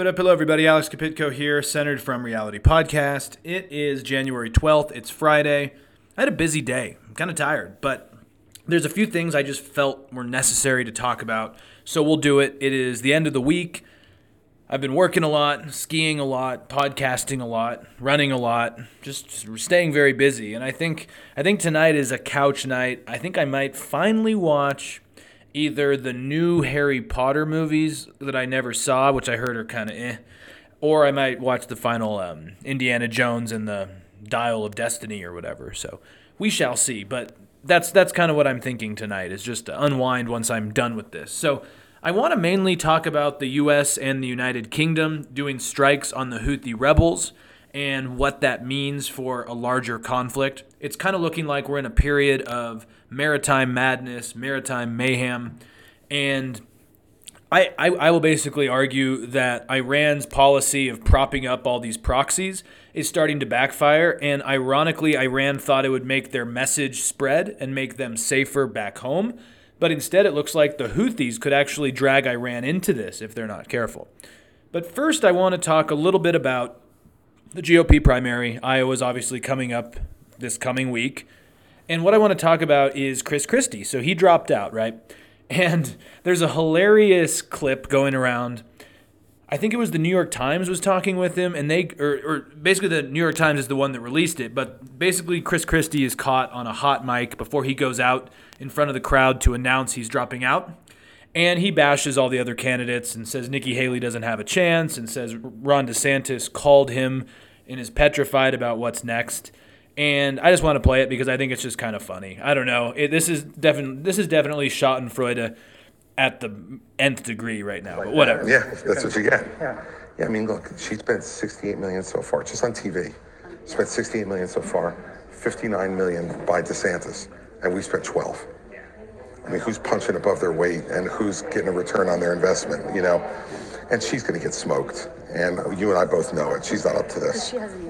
What up? Hello, everybody. Alex Kapitko here, centered from Reality Podcast. It is January 12th. It's Friday. I had a busy day. I'm kind of tired, but there's a few things I just felt were necessary to talk about. So we'll do it. It is the end of the week. I've been working a lot, skiing a lot, podcasting a lot, running a lot, just staying very busy. And I think I think tonight is a couch night. I think I might finally watch either the new Harry Potter movies that I never saw, which I heard are kind of eh, or I might watch the final um, Indiana Jones and the Dial of Destiny or whatever. So we shall see. But that's that's kind of what I'm thinking tonight is just to unwind once I'm done with this. So I want to mainly talk about the U.S. and the United Kingdom doing strikes on the Houthi rebels and what that means for a larger conflict. It's kind of looking like we're in a period of maritime madness, maritime mayhem, and I, I, I, will basically argue that Iran's policy of propping up all these proxies is starting to backfire. And ironically, Iran thought it would make their message spread and make them safer back home. But instead, it looks like the Houthis could actually drag Iran into this if they're not careful. But first, I want to talk a little bit about the GOP primary. Iowa's obviously coming up this coming week. And what I want to talk about is Chris Christie. So he dropped out, right? And there's a hilarious clip going around. I think it was the New York Times was talking with him, and they, or, or basically the New York Times is the one that released it. But basically, Chris Christie is caught on a hot mic before he goes out in front of the crowd to announce he's dropping out. And he bashes all the other candidates and says Nikki Haley doesn't have a chance and says Ron DeSantis called him and is petrified about what's next and I just want to play it because I think it's just kind of funny. I don't know. It, this is definitely this is definitely Schadenfreude at the nth degree right now. But whatever. Yeah, that's what you get. Yeah. Yeah. I mean, look, she spent 68 million so far, just on TV. Spent 68 million so far, 59 million by DeSantis, and we spent 12. I mean, who's punching above their weight and who's getting a return on their investment? You know, and she's going to get smoked. And you and I both know it. She's not up to this. She hasn't even been and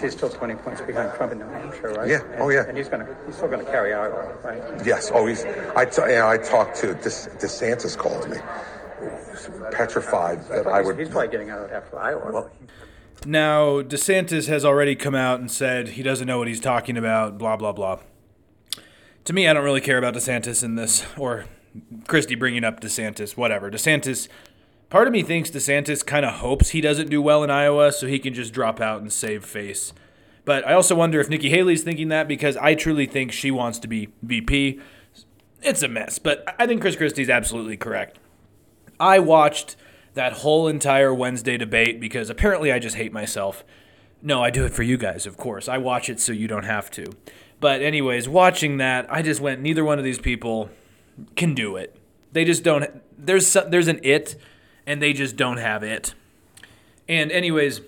she's still 20 points behind Trump in New Hampshire, right? Yeah. And, oh, yeah. And he's going to he's still going to carry Iowa, right? Yes. Oh, he's. I t- you know, I talked to De- DeSantis called me, petrified that I would. He's probably getting out after Iowa. Well, now DeSantis has already come out and said he doesn't know what he's talking about. Blah blah blah. To me, I don't really care about DeSantis in this, or Christie bringing up DeSantis. Whatever. DeSantis Part of me thinks DeSantis kind of hopes he doesn't do well in Iowa so he can just drop out and save face. But I also wonder if Nikki Haley's thinking that because I truly think she wants to be VP. It's a mess, but I think Chris Christie's absolutely correct. I watched that whole entire Wednesday debate because apparently I just hate myself. No, I do it for you guys, of course. I watch it so you don't have to. But, anyways, watching that, I just went, neither one of these people can do it. They just don't. There's, there's an it and they just don't have it. And anyways,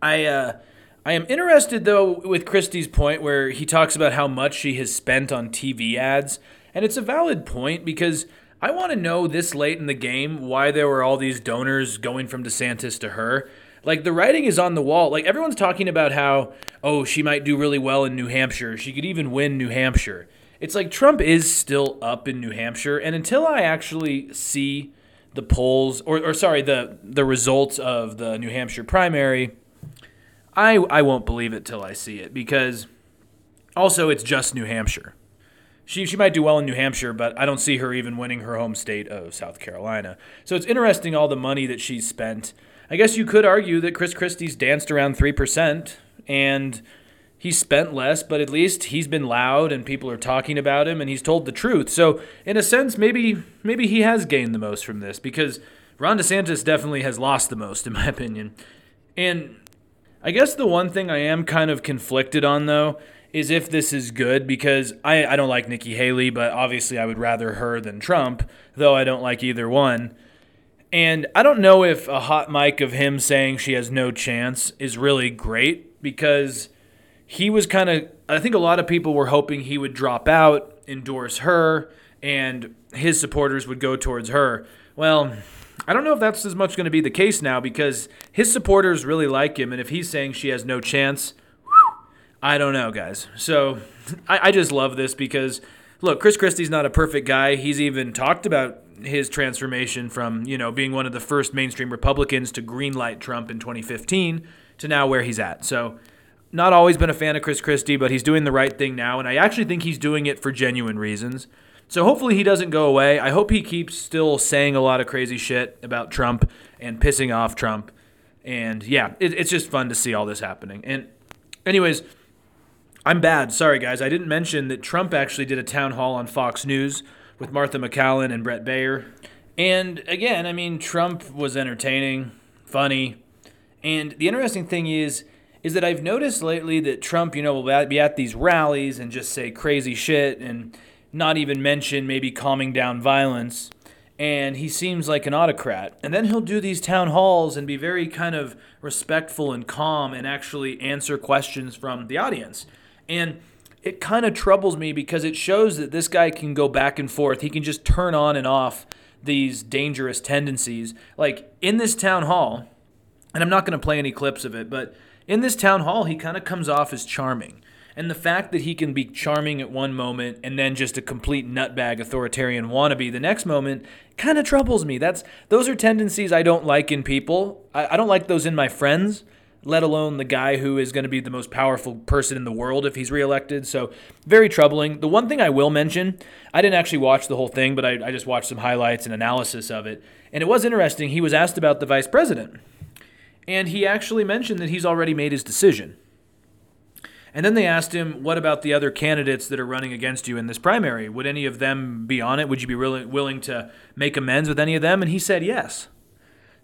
I uh, I am interested though with Christie's point where he talks about how much she has spent on TV ads, and it's a valid point because I want to know this late in the game why there were all these donors going from DeSantis to her. Like the writing is on the wall. Like everyone's talking about how oh she might do really well in New Hampshire. She could even win New Hampshire. It's like Trump is still up in New Hampshire, and until I actually see the polls or, or sorry the the results of the New Hampshire primary, I I won't believe it till I see it because also it's just New Hampshire. She she might do well in New Hampshire, but I don't see her even winning her home state of South Carolina. So it's interesting all the money that she's spent. I guess you could argue that Chris Christie's danced around 3% and he's spent less, but at least he's been loud and people are talking about him and he's told the truth. So in a sense, maybe maybe he has gained the most from this because Ron DeSantis definitely has lost the most, in my opinion. And I guess the one thing I am kind of conflicted on though is if this is good because I, I don't like Nikki Haley, but obviously I would rather her than Trump, though I don't like either one. And I don't know if a hot mic of him saying she has no chance is really great because he was kind of I think a lot of people were hoping he would drop out, endorse her, and his supporters would go towards her. Well, I don't know if that's as much going to be the case now because his supporters really like him, and if he's saying she has no chance, I don't know, guys. So I, I just love this because look, Chris Christie's not a perfect guy. He's even talked about his transformation from, you know, being one of the first mainstream Republicans to greenlight Trump in 2015 to now where he's at. So, not always been a fan of Chris Christie, but he's doing the right thing now, and I actually think he's doing it for genuine reasons. So hopefully he doesn't go away. I hope he keeps still saying a lot of crazy shit about Trump and pissing off Trump. And yeah, it, it's just fun to see all this happening. And, anyways, I'm bad. Sorry, guys. I didn't mention that Trump actually did a town hall on Fox News with Martha MacCallum and Bret Baier. And again, I mean, Trump was entertaining, funny. And the interesting thing is, is that I've noticed lately that Trump, you know, will be at these rallies and just say crazy shit and not even mention maybe calming down violence. And he seems like an autocrat. And then he'll do these town halls and be very kind of respectful and calm and actually answer questions from the audience. And it kind of troubles me because it shows that this guy can go back and forth. He can just turn on and off these dangerous tendencies. Like in this town hall, and I'm not going to play any clips of it, but in this town hall, he kind of comes off as charming. And the fact that he can be charming at one moment and then just a complete nutbag authoritarian wannabe the next moment kind of troubles me. That's those are tendencies I don't like in people. I, I don't like those in my friends, let alone the guy who is going to be the most powerful person in the world if he's reelected. So very troubling. The one thing I will mention, I didn't actually watch the whole thing, but I, I just watched some highlights and analysis of it. And it was interesting. He was asked about the vice president. And he actually mentioned that he's already made his decision. And then they asked him, What about the other candidates that are running against you in this primary? Would any of them be on it? Would you be really willing to make amends with any of them? And he said yes.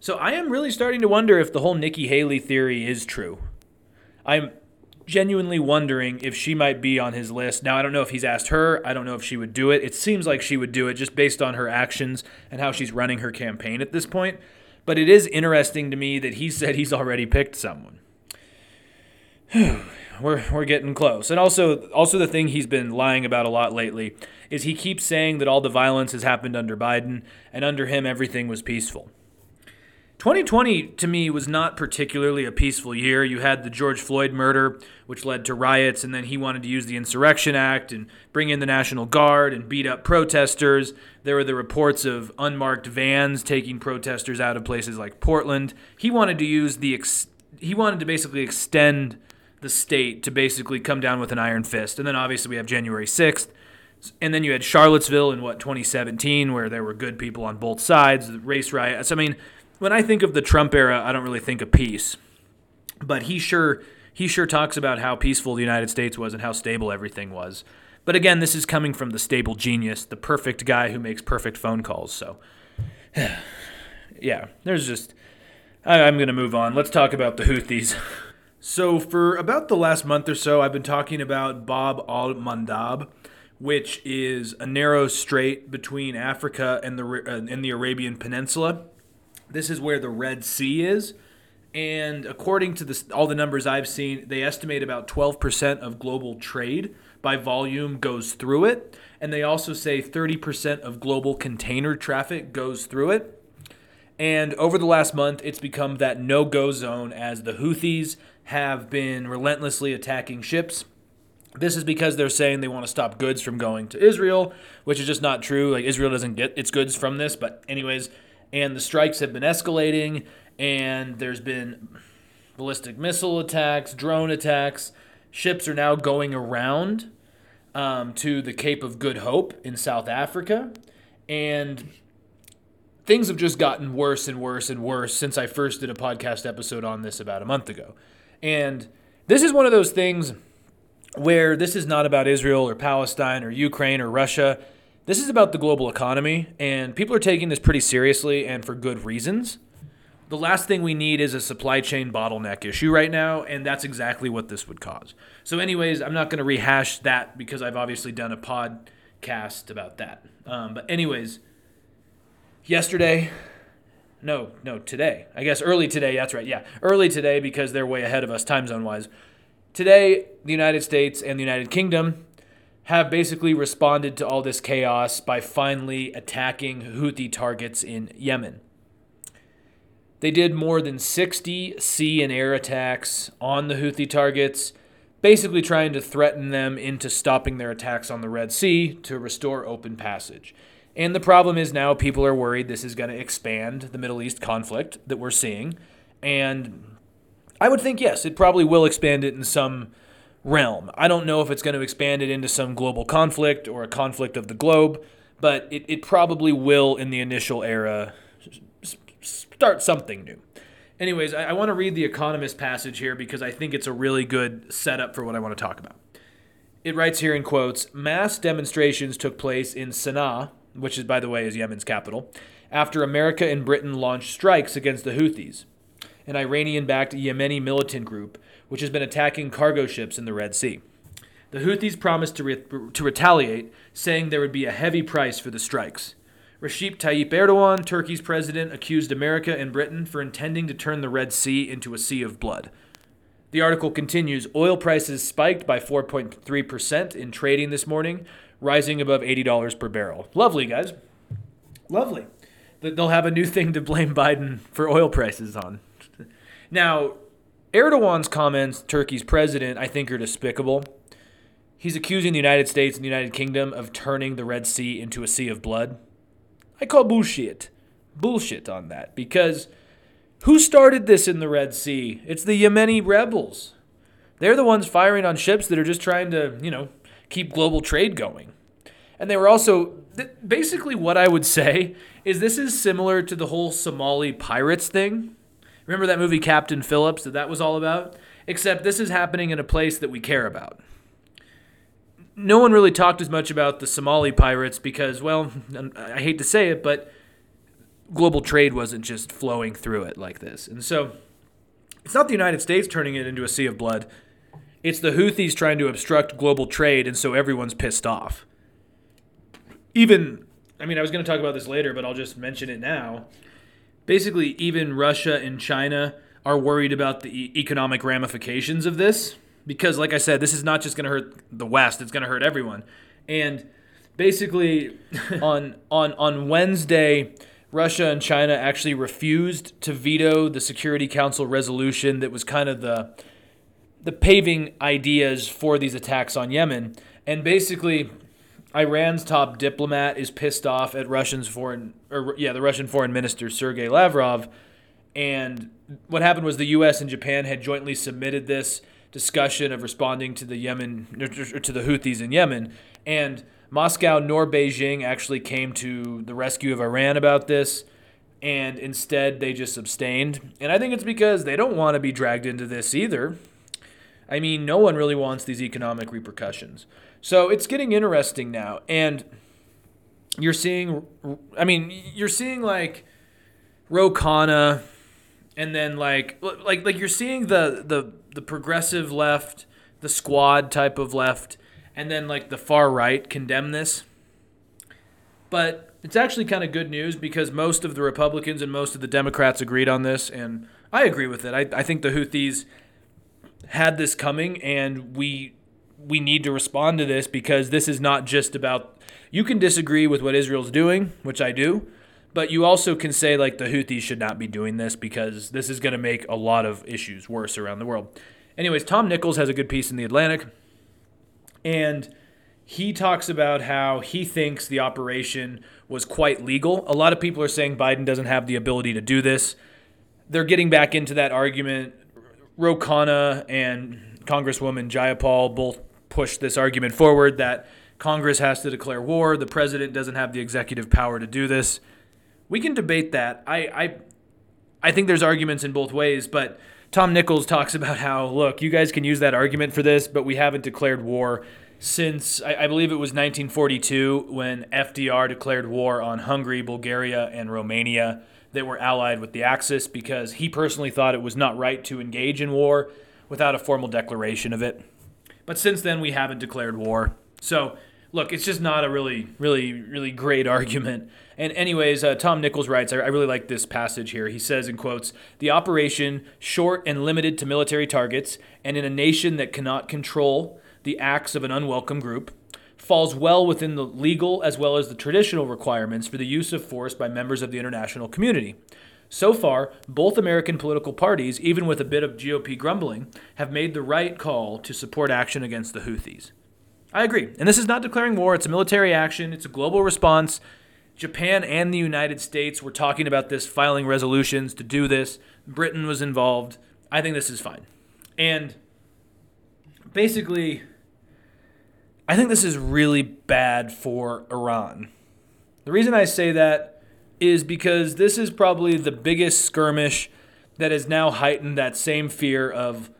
So I am really starting to wonder if the whole Nikki Haley theory is true. I'm genuinely wondering if she might be on his list. Now, I don't know if he's asked her. I don't know if she would do it. It seems like she would do it just based on her actions and how she's running her campaign at this point. But it is interesting to me that he said he's already picked someone. we're, we're getting close. And also also the thing he's been lying about a lot lately is he keeps saying that all the violence has happened under Biden and under him everything was peaceful. 2020 to me was not particularly a peaceful year. You had the George Floyd murder, which led to riots, and then he wanted to use the Insurrection Act and bring in the National Guard and beat up protesters. There were the reports of unmarked vans taking protesters out of places like Portland. He wanted to use the ex- he wanted to basically extend the state to basically come down with an iron fist. And then obviously we have January 6th. And then you had Charlottesville in what 2017 where there were good people on both sides, the race riots. I mean, when I think of the Trump era, I don't really think of peace. But he sure he sure talks about how peaceful the United States was and how stable everything was. But again, this is coming from the stable genius, the perfect guy who makes perfect phone calls. So, yeah, there's just. I, going to move on. Let's talk about the Houthis. So, for about the last month or so, I've been talking about Bab al Mandab, which is a narrow strait between Africa and the, uh, and the Arabian Peninsula. This is where the Red Sea is. And according to this, all the numbers I've seen, they estimate about 12% of global trade by volume goes through it. And they also say 30% of global container traffic goes through it. And over the last month, it's become that no go zone as the Houthis have been relentlessly attacking ships. This is because they're saying they want to stop goods from going to Israel, which is just not true. Like, Israel doesn't get its goods from this. But, anyways, and the strikes have been escalating, and there's been ballistic missile attacks, drone attacks. Ships are now going around um, to the Cape of Good Hope in South Africa, and things have just gotten worse and worse and worse since I first did a podcast episode on this about a month ago. And this is one of those things where this is not about Israel or Palestine or Ukraine or Russia. This is about the global economy, and people are taking this pretty seriously and for good reasons. The last thing we need is a supply chain bottleneck issue right now, and that's exactly what this would cause. So, anyways, I'm not going to rehash that because I've obviously done a podcast about that. Um, but, anyways, yesterday, no, no, today. I guess early today, that's right. Yeah, early today because they're way ahead of us time zone wise. Today, the United States and the United Kingdom have basically responded to all this chaos by finally attacking Houthi targets in Yemen. They did more than 60 sea and air attacks on the Houthi targets. basically trying to threaten them into stopping their attacks on the Red Sea to restore open passage. And the problem is now people are worried this is going to expand the Middle East conflict that we're seeing. And I would think, yes, it probably will expand it in some realm. I don't know if it's going to expand it into some global conflict or a conflict of the globe, but it, it probably will, in the initial era, start something new. Anyways, I, I want to read the Economist passage here because I think it's a really good setup for what I want to talk about. It writes here in quotes Mass demonstrations took place in Sana'a, which is, by the way, is Yemen's capital, after America and Britain launched strikes against the Houthis, an Iranian backed Yemeni militant group which has been attacking cargo ships in the Red Sea. The Houthis promised to, re- to retaliate, saying there would be a heavy price for the strikes. Recep Tayyip Erdogan, Turkey's president, accused America and Britain for intending to turn the Red Sea into a sea of blood. The article continues Oil prices spiked by 4.3% in trading this morning, rising above $80 per barrel. Lovely, guys. Lovely. They'll have a new thing to blame Biden for oil prices on. Now, Erdogan's comments, Turkey's president, I think are despicable. He's accusing the United States and the United Kingdom of turning the Red Sea into a sea of blood. I call bullshit. Bullshit on that. Because who started this in the Red Sea? It's the Yemeni rebels. They're the ones firing on ships that are just trying to, you know, keep global trade going. And they were also basically what I would say is this is similar to the whole Somali pirates thing. Remember that movie Captain Phillips that that was all about? Except this is happening in a place that we care about no one really talked as much about the Somali pirates because, well, I hate to say it, but global trade wasn't just flowing through it like this. And so it's not the United States turning it into a sea of blood. It's the Houthis trying to obstruct global trade, and so everyone's pissed off. Even, I mean, I was going to talk about this later, but I'll just mention it now. Basically, even Russia and China are worried about the economic ramifications of this because, like I said, this is not just going to hurt the West; it's going to hurt everyone. And basically, on on on Wednesday, Russia and China actually refused to veto the Security Council resolution that was kind of the the paving ideas for these attacks on Yemen. And basically, Iran's top diplomat is pissed off at Russian's foreign, or yeah, the Russian foreign minister Sergei Lavrov. And what happened was the U.S. and Japan had jointly submitted this discussion of responding to the Yemen or to the Houthis in Yemen, and Moscow nor Beijing actually came to the rescue of Iran about this, and instead they just abstained. And I think it's because they don't want to be dragged into this either. I mean, no one really wants these economic repercussions. So it's getting interesting now, and you're seeing. I mean, you're seeing like Ro Khanna and then like like like you're seeing the the the progressive left, the squad type of left, and then like the far right condemn this. But it's actually kind of good news because most of the Republicans and most of the Democrats agreed on this, and I agree with it. I, I think the Houthis had this coming, and we we need to respond to this because this is not just about. You can disagree with what Israel's doing, which I do, but you also can say like the Houthis should not be doing this because this is going to make a lot of issues worse around the world. Anyways, Tom Nichols has a good piece in the Atlantic, and he talks about how he thinks the operation was quite legal. A lot of people are saying Biden doesn't have the ability to do this. They're getting back into that argument. Ro and Congresswoman Jayapal both pushed this argument forward that Congress has to declare war. The president doesn't have the executive power to do this we can debate that. I, I I think there's arguments in both ways, but Tom Nichols talks about how look, you guys can use that argument for this, but we haven't declared war since I, I believe it was 1942 when FDR declared war on Hungary, Bulgaria, and Romania that were allied with the Axis because he personally thought it was not right to engage in war without a formal declaration of it. But since then, we haven't declared war. So look, it's just not a really, really, really great argument. And, anyways, uh, Tom Nichols writes, I, I really like this passage here. He says, in quotes, the operation, short and limited to military targets, and in a nation that cannot control the acts of an unwelcome group, falls well within the legal as well as the traditional requirements for the use of force by members of the international community. So far, both American political parties, even with a bit of GOP grumbling, have made the right call to support action against the Houthis. I agree. And this is not declaring war, it's a military action, it's a global response. Japan and the United States were talking about this, filing resolutions to do this. Britain was involved. I think this is fine. And basically, I think this is really bad for Iran. The reason I say that is because this is probably the biggest skirmish that has now heightened that same fear of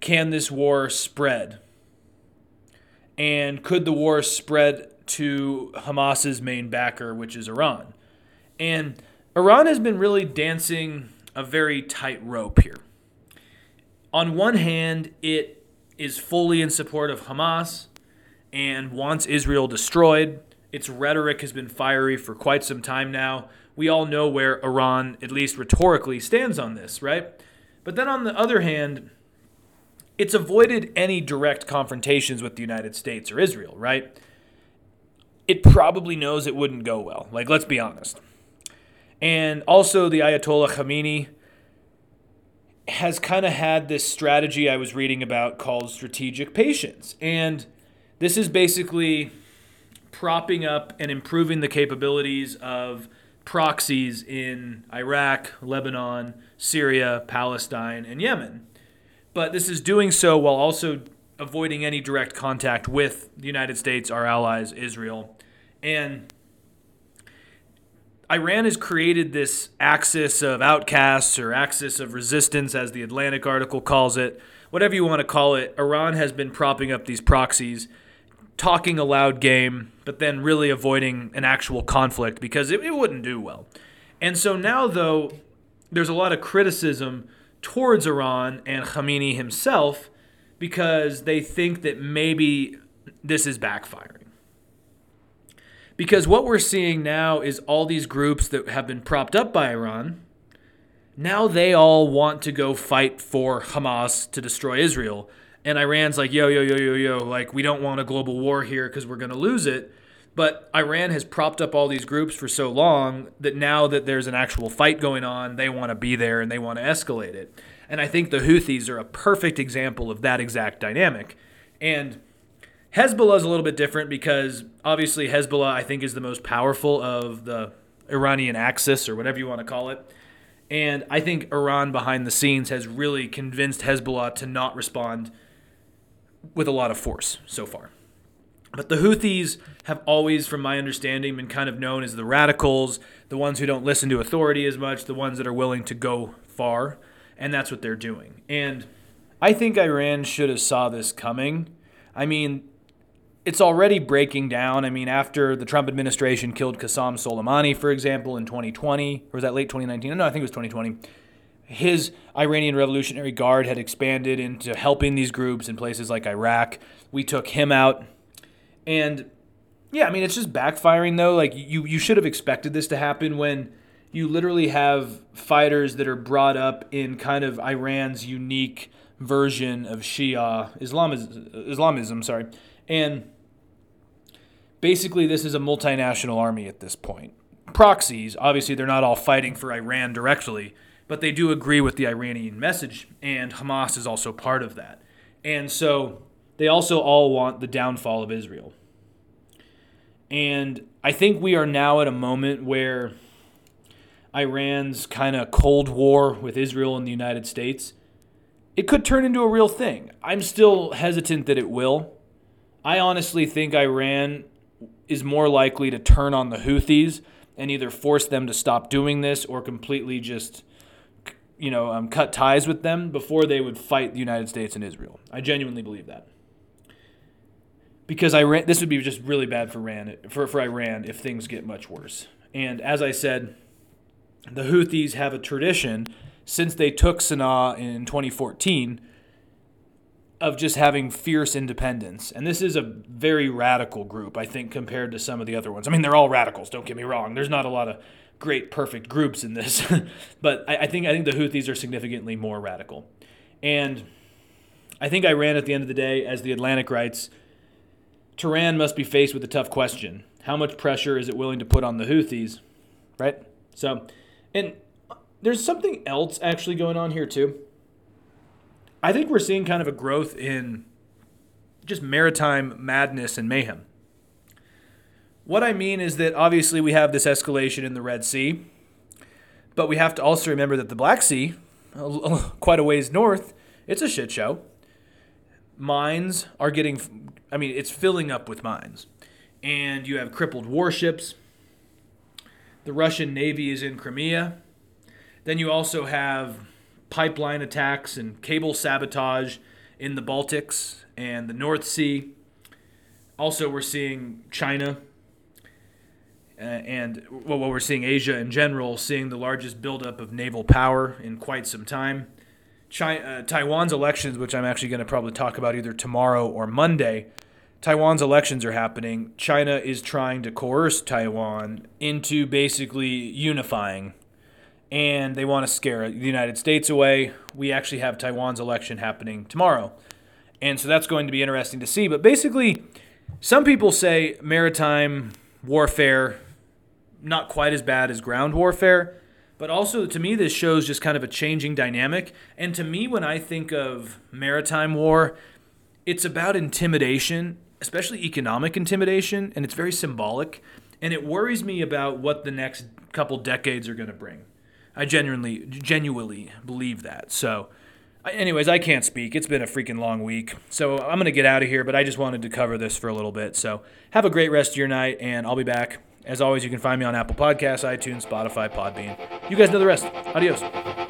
can this war spread? And could the war spread to Hamas's main backer, which is Iran? And Iran has been really dancing a very tight rope here. On one hand, it is fully in support of Hamas and wants Israel destroyed. Its rhetoric has been fiery for quite some time now. We all know where Iran, at least rhetorically, stands on this, right? But then on the other hand, it's avoided any direct confrontations with the United States or Israel, right? It probably knows it wouldn't go well. Like, let's be honest. And also, the Ayatollah Khamenei has kind of had this strategy I was reading about called strategic patience. And this is basically propping up and improving the capabilities of proxies in Iraq, Lebanon, Syria, Palestine, and Yemen but this is doing so while also avoiding any direct contact with the United States, our allies, Israel. And Iran has created this axis of outcasts or axis of resistance, as the Atlantic article calls it. Whatever you want to call it, Iran has been propping up these proxies, talking a loud game, but then really avoiding an actual conflict because it, it wouldn't do well. And so now, though, there's a lot of criticism towards Iran and Khamenei himself because they think that maybe this is backfiring. Because what we're seeing now is all these groups that have been propped up by Iran, now they all want to go fight for Hamas to destroy Israel. And Iran's like, yo, yo, yo, yo, yo, like, we don't want a global war here because we're going to lose it. But Iran has propped up all these groups for so long that now that there's an actual fight going on, they want to be there and they want to escalate it. And I think the Houthis are a perfect example of that exact dynamic. And Hezbollah is a little bit different because obviously Hezbollah, I think, is the most powerful of the Iranian axis or whatever you want to call it. And I think Iran behind the scenes has really convinced Hezbollah to not respond with a lot of force so far. But the Houthis have always, from my understanding, been kind of known as the radicals, the ones who don't listen to authority as much, the ones that are willing to go far, and that's what they're doing. And I think Iran should have saw this coming. I mean, it's already breaking down. I mean, after the Trump administration killed Qasem Soleimani, for example, in 2020, or was that late 2019? No, I think it was 2020. His Iranian Revolutionary Guard had expanded into helping these groups in places like Iraq. We took him out and yeah, I mean it's just backfiring though. Like you you should have expected this to happen when you literally have fighters that are brought up in kind of Iran's unique version of Shia Islamism, Islamism, sorry. And basically this is a multinational army at this point. Proxies, obviously they're not all fighting for Iran directly, but they do agree with the Iranian message and Hamas is also part of that. And so they also all want the downfall of Israel. And I think we are now at a moment where Iran's kind of Cold War with Israel and the United States, it could turn into a real thing. I'm still hesitant that it will. I honestly think Iran is more likely to turn on the Houthis and either force them to stop doing this or completely just you know um, cut ties with them before they would fight the United States and Israel. I genuinely believe that because Iran this would be just really bad for Iran for, for Iran if things get much worse. And as I said, the Houthis have a tradition since they took Sana'a in 2014 of just having fierce independence. And this is a very radical group, I think, compared to some of the other ones. I mean, they're all radicals, don't get me wrong. There's not a lot of great perfect groups in this. but I, I think I think the Houthis are significantly more radical. And I think Iran at the end of the day, as the Atlantic writes, Tehran must be faced with a tough question. How much pressure is it willing to put on the Houthis? Right? So, and there's something else actually going on here too. I think we're seeing kind of a growth in just maritime madness and mayhem. What I mean is that obviously we have this escalation in the Red Sea, but we have to also remember that the Black Sea, quite a ways north, it's a shit show. Mines are getting, I mean, it's filling up with mines. And you have crippled warships. The Russian Navy is in Crimea. Then you also have pipeline attacks and cable sabotage in the Baltics and the North Sea. Also, we're seeing China and well, what we're seeing Asia in general, seeing the largest buildup of naval power in quite some time. China, uh, Taiwan's elections, which I'm actually going to probably talk about either tomorrow or Monday. Taiwan's elections are happening. China is trying to coerce Taiwan into basically unifying, and they want to scare the United States away. We actually have Taiwan's election happening tomorrow, and so that's going to be interesting to see. But basically, some people say maritime warfare not quite as bad as ground warfare. But also, to me, this shows just kind of a changing dynamic. And to me, when I think of maritime war, it's about intimidation, especially economic intimidation, and it's very symbolic. And it worries me about what the next couple decades are going to bring. I genuinely, genuinely believe that. So, anyways, I can't speak. It's been a freaking long week. So I'm going to get out of here, but I just wanted to cover this for a little bit. So have a great rest of your night, and I'll be back as always, you can find me on Apple Podcasts, iTunes, Spotify, Podbean. You guys know the rest. Adios.